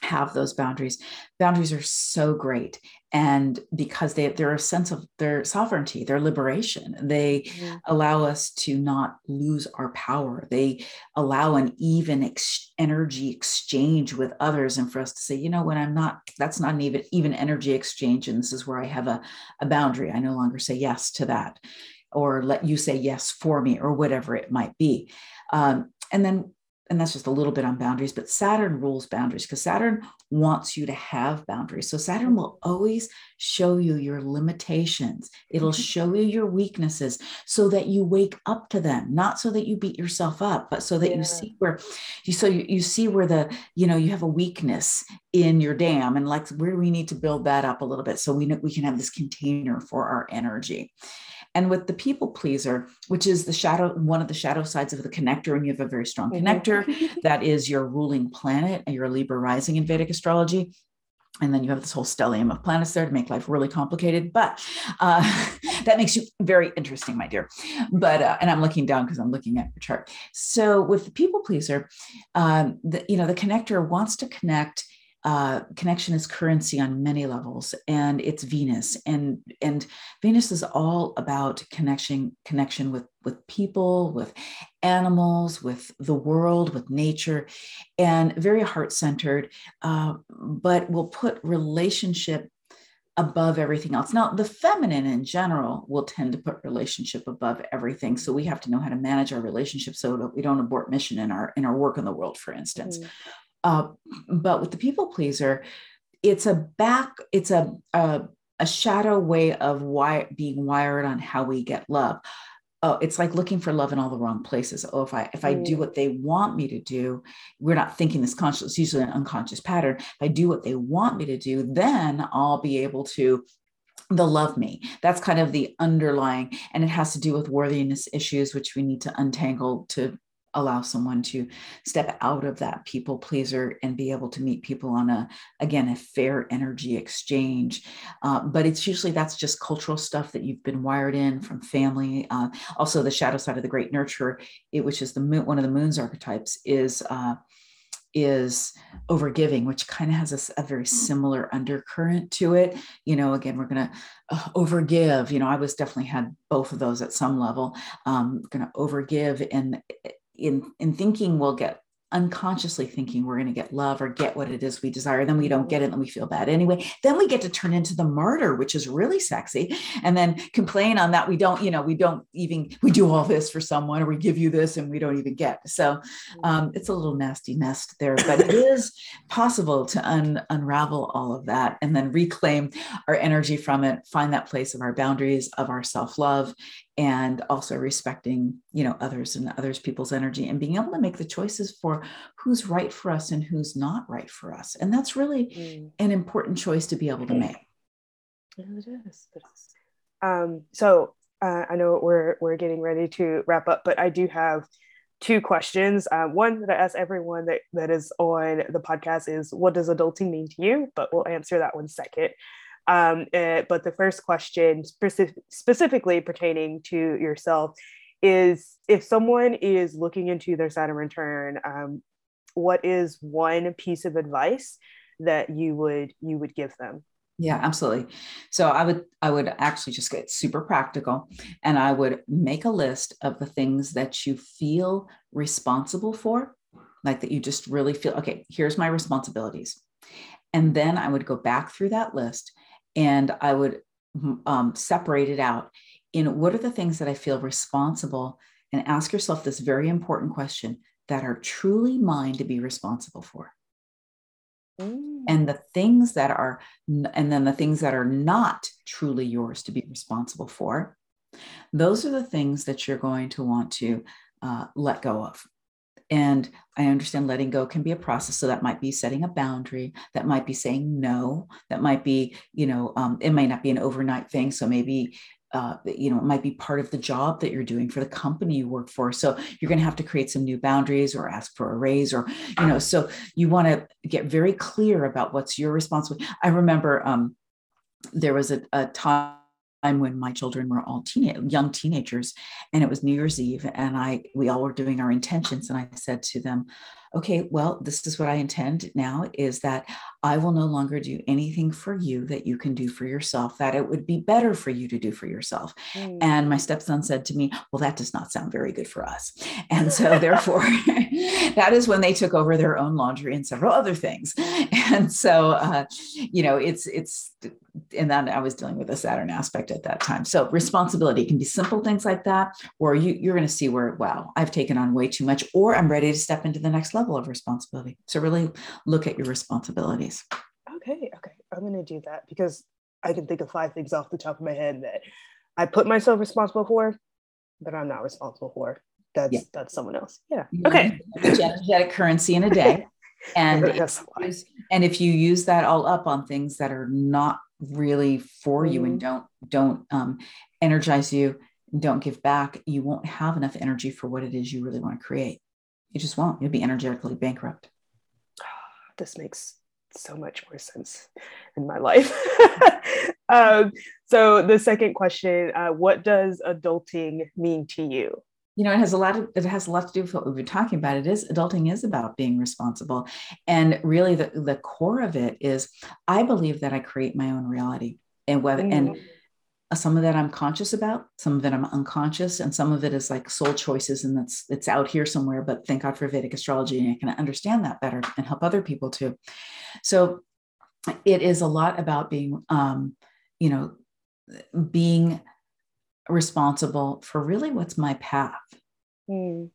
have those boundaries. Boundaries are so great. And because they, they're a sense of their sovereignty, their liberation, they mm-hmm. allow us to not lose our power. They allow an even ex- energy exchange with others. And for us to say, you know, when I'm not, that's not an even, even energy exchange. And this is where I have a, a boundary. I no longer say yes to that or let you say yes for me or whatever it might be. Um, and then and that's just a little bit on boundaries, but Saturn rules boundaries because Saturn wants you to have boundaries. So Saturn will always show you your limitations. It'll mm-hmm. show you your weaknesses so that you wake up to them, not so that you beat yourself up, but so that yeah. you see where you so you, you see where the, you know, you have a weakness in your dam and like where we need to build that up a little bit so we know we can have this container for our energy. And with the people pleaser, which is the shadow, one of the shadow sides of the connector, and you have a very strong mm-hmm. connector, that is your ruling planet and your Libra rising in Vedic astrology. And then you have this whole stellium of planets there to make life really complicated but uh, that makes you very interesting my dear. But uh, and i'm looking down because i'm looking at your chart. So with the people pleaser um, the, you know the connector wants to connect uh, connection is currency on many levels and it's venus and and venus is all about connection connection with with people with animals with the world with nature and very heart-centered uh, but will put relationship above everything else. Now, the feminine in general will tend to put relationship above everything. So we have to know how to manage our relationship so that we don't abort mission in our in our work in the world, for instance. Mm. Uh, but with the people pleaser, it's a back, it's a, a, a shadow way of why being wired on how we get love. Oh, it's like looking for love in all the wrong places. Oh, if I if I do mm. what they want me to do, we're not thinking this conscious, it's usually an unconscious pattern. If I do what they want me to do, then I'll be able to they'll love me. That's kind of the underlying, and it has to do with worthiness issues, which we need to untangle to allow someone to step out of that people pleaser and be able to meet people on a again a fair energy exchange uh, but it's usually that's just cultural stuff that you've been wired in from family uh, also the shadow side of the great nurturer it, which is the moon one of the moon's archetypes is uh, is overgiving, which kind of has a, a, very similar undercurrent to it. You know, again, we're going to uh, overgive. You know, I was definitely had both of those at some level. Um, going to overgive, and in in thinking we'll get unconsciously thinking we're going to get love or get what it is we desire then we don't get it and we feel bad anyway. Then we get to turn into the martyr which is really sexy and then complain on that we don't you know we don't even we do all this for someone or we give you this and we don't even get. So um, it's a little nasty nest there but it is possible to un- unravel all of that and then reclaim our energy from it find that place of our boundaries of our self-love and also respecting you know others and others people's energy and being able to make the choices for who's right for us and who's not right for us. And that's really mm. an important choice to be able to make. It is, it is. Um, so uh, i know we're we're getting ready to wrap up but i do have two questions. Uh, one that i ask everyone that, that is on the podcast is what does adulting mean to you? But we'll answer that one second um, uh, but the first question, specific, specifically pertaining to yourself, is if someone is looking into their Saturn return, um, what is one piece of advice that you would you would give them? Yeah, absolutely. So I would I would actually just get super practical and I would make a list of the things that you feel responsible for, like that you just really feel okay, here's my responsibilities. And then I would go back through that list and I would um, separate it out in what are the things that I feel responsible and ask yourself this very important question that are truly mine to be responsible for. Mm. And the things that are, and then the things that are not truly yours to be responsible for, those are the things that you're going to want to uh, let go of. And I understand letting go can be a process. So that might be setting a boundary, that might be saying no, that might be, you know, um, it might not be an overnight thing. So maybe uh, you know, it might be part of the job that you're doing for the company you work for. So you're going to have to create some new boundaries or ask for a raise or, you know, so you want to get very clear about what's your responsibility. I remember um, there was a, a time time when my children were all teen, young teenagers and it was new year's eve and i we all were doing our intentions and i said to them okay well this is what i intend now is that i will no longer do anything for you that you can do for yourself that it would be better for you to do for yourself mm. and my stepson said to me well that does not sound very good for us and so therefore that is when they took over their own laundry and several other things and so uh, you know it's it's and then I was dealing with a Saturn aspect at that time. So responsibility can be simple things like that, or you, you're going to see where, wow, I've taken on way too much, or I'm ready to step into the next level of responsibility. So really look at your responsibilities. Okay. Okay. I'm going to do that because I can think of five things off the top of my head that I put myself responsible for, but I'm not responsible for. That's yeah. that's someone else. Yeah. Okay. Energetic currency in a day. and and if you use that all up on things that are not really for mm-hmm. you and mm-hmm. don't don't um, energize you don't give back you won't have enough energy for what it is you really want to create you just won't. You'll be energetically bankrupt. This makes so much more sense in my life. Um, so the second question uh, what does adulting mean to you? You know it has a lot of it has a lot to do with what we've been talking about. It is adulting is about being responsible. And really the, the core of it is i believe that i create my own reality and whether mm. and some of that i'm conscious about some of it i'm unconscious and some of it is like soul choices and that's it's out here somewhere but thank god for vedic astrology and i can understand that better and help other people too. So it is a lot about being um you know being responsible for really what's my path. Mm.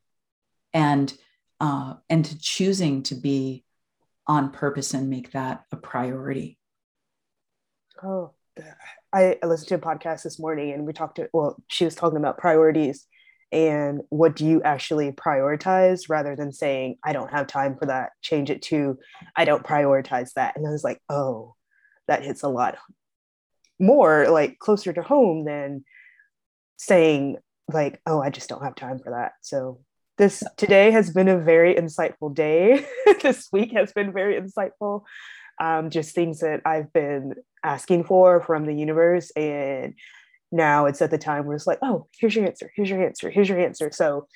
and uh, and to choosing to be on purpose and make that a priority. Oh I, I listened to a podcast this morning and we talked to well she was talking about priorities and what do you actually prioritize rather than saying i don't have time for that. Change it to i don't prioritize that. And i was like oh that hits a lot more like closer to home than saying like oh i just don't have time for that. So this today has been a very insightful day. This week has been very insightful um, just things that i've been asking for from the universe and now it's at the time where it's like oh here's your answer here's your answer here's your answer so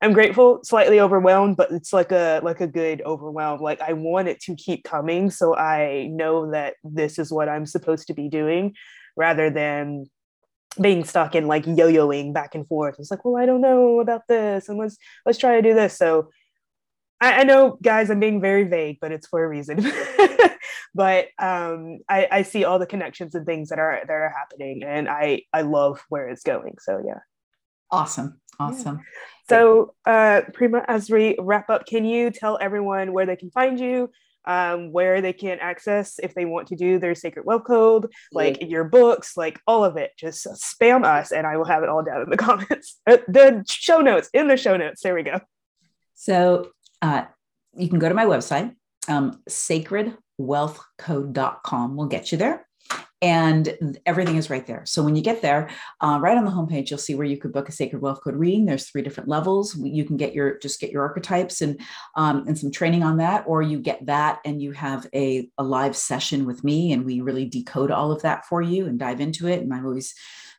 i'm grateful slightly overwhelmed but it's like a like a good overwhelm like i want it to keep coming so i know that this is what i'm supposed to be doing rather than being stuck in like yo-yoing back and forth. It's like, well, I don't know about this, and let's let's try to do this. So I, I know, guys, I'm being very vague, but it's for a reason. but um, I, I see all the connections and things that are that are happening, and I I love where it's going. So yeah. Awesome. Awesome. Yeah. So, uh, Prema, as we wrap up, can you tell everyone where they can find you, um, where they can access if they want to do their sacred wealth code, like yeah. your books, like all of it. Just spam us and I will have it all down in the comments. Uh, the show notes, in the show notes. There we go. So uh, you can go to my website, um, sacredwealthcode.com will get you there and everything is right there. So when you get there, uh, right on the homepage, you'll see where you could book a Sacred Wealth Code reading. There's three different levels. You can get your just get your archetypes and um, and some training on that, or you get that and you have a, a live session with me, and we really decode all of that for you and dive into it. And I'm always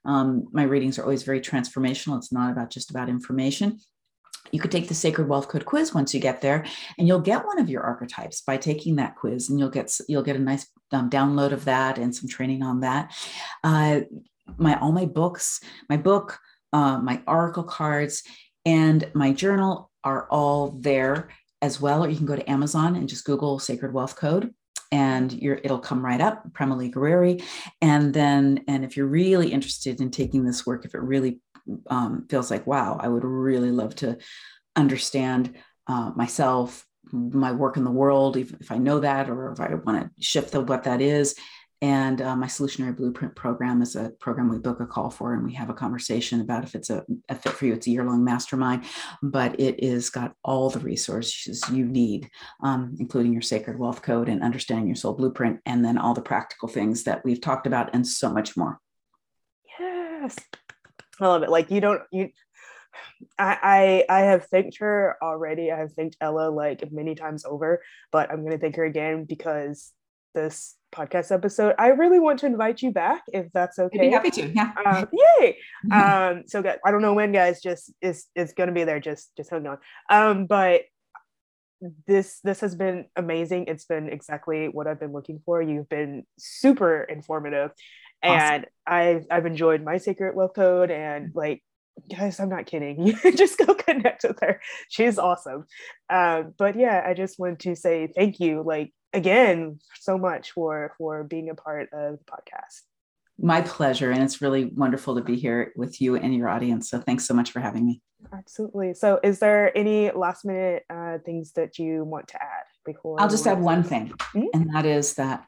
um, my readings are always very transformational. It's not about just about information you could take the Sacred Wealth Code quiz once you get there, and you'll get one of your archetypes by taking that quiz, and you'll get you'll get a nice um, download of that and some training on that. Uh, my all my books, my book, uh, my oracle cards, and my journal are all there as well. Or you can go to Amazon and just Google Sacred Wealth Code and it'll come right up, Prema Lee Gerrard. And then, and if you're really interested in taking this work, if it really um, feels like, wow, I would really love to understand uh, myself, my work in the world, if, if I know that, or if I want to shift the, what that is. And uh, my solutionary blueprint program is a program we book a call for, and we have a conversation about if it's a, a fit for you. It's a year long mastermind, but it is got all the resources you need, um, including your sacred wealth code and understanding your soul blueprint, and then all the practical things that we've talked about, and so much more. Yes. I love it. Like you don't you I, I I have thanked her already. I have thanked Ella like many times over, but I'm gonna thank her again because this podcast episode. I really want to invite you back if that's okay. I'd be happy to. Yeah. Um, yay. um, so I don't know when, guys. Just is is gonna be there. Just just hang on. Um, but this this has been amazing. It's been exactly what I've been looking for. You've been super informative and I've I've enjoyed my Sacred Wealth Code and like guys i'm not kidding. You just go connect with her. She's awesome. Um, but yeah i just want to say thank you like again so much for for being a part of the podcast. My pleasure. And it's really wonderful to be here with you and your audience. So thanks so much for having me. Absolutely. So is there any last minute uh, things that you want to add before i'll just add one thing mm-hmm. and that is that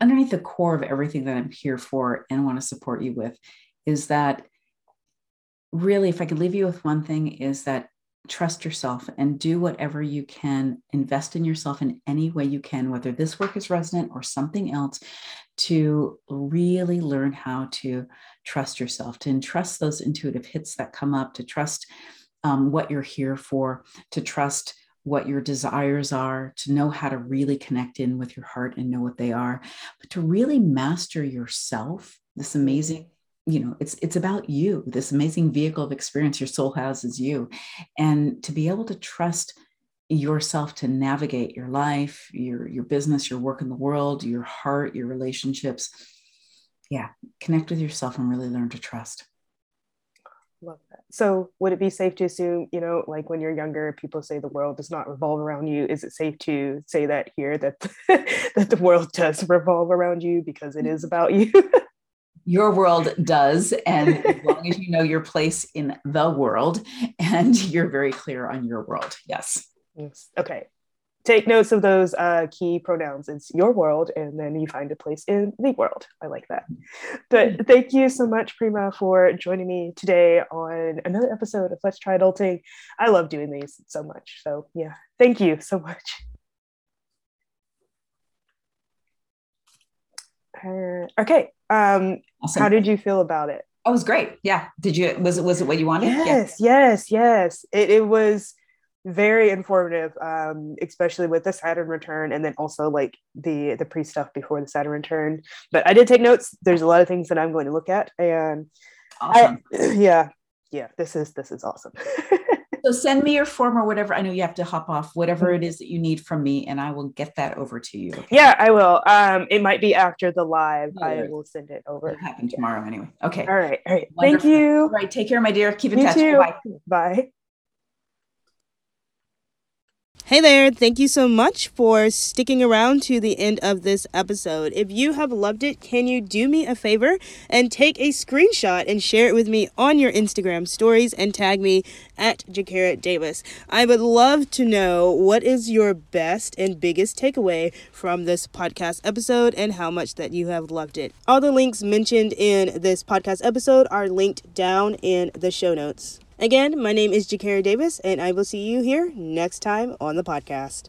underneath the core of everything that I'm here for and want to support you with is that really, if I could leave you with one thing, is that trust yourself and do whatever you can invest in yourself in any way you can whether this work is resonant or something else to really learn how to trust yourself to entrust those intuitive hits that come up to trust um, what you're here for to trust what your desires are to know how to really connect in with your heart and know what they are but to really master yourself this mm-hmm. amazing you know it's it's about you. This amazing vehicle of experience your soul has is you. And to be able to trust yourself to navigate your life your your business your work in the world your heart your relationships. Yeah connect with yourself and really learn to trust so would it be safe to assume you know like when you're younger people say the world does not revolve around you is it safe to say that here that that the world does revolve around you because it is about you your world does. And as long as you know your place in the world and you're very clear on your world. Yes. Yes. Okay. Take notes of those uh, key pronouns. It's your world, and then you find a place in the world. I like that. But mm-hmm. thank you so much, Prema, for joining me today on another episode of Let's Try Adulting. I love doing these so much. So, yeah, thank you so much. Uh, okay. Um, awesome. How did you feel about it? Oh, it was great. Yeah. Did you, was it, was it what you wanted? Yes, yeah. yes, yes. It, it was very informative, um, especially with the Saturn return and then also like the, the pre stuff before the Saturn return. But I did take notes. There's a lot of things that I'm going to look at and awesome. I, yeah, yeah, this is, this is awesome. So send me your form or whatever. I know you have to hop off, whatever it is that you need from me, and I will get that over to you. Okay? Yeah, I will. Um, it might be after the live. I will send it over. It'll happen tomorrow anyway. Okay. All right. All right. Wonderful. Thank you. All right. Take care, my dear. Keep in you touch. Bye. Bye. Hey there, thank you so much for sticking around to the end of this episode. If you have loved it, can you do me a favor and take a screenshot and share it with me on your Instagram stories and tag me at Jakara Davis? I would love to know what is your best and biggest takeaway from this podcast episode and how much that you have loved it. All the links mentioned in this podcast episode are linked down in the show notes. Again, my name is Jakara Davis, and I will see you here next time on the podcast.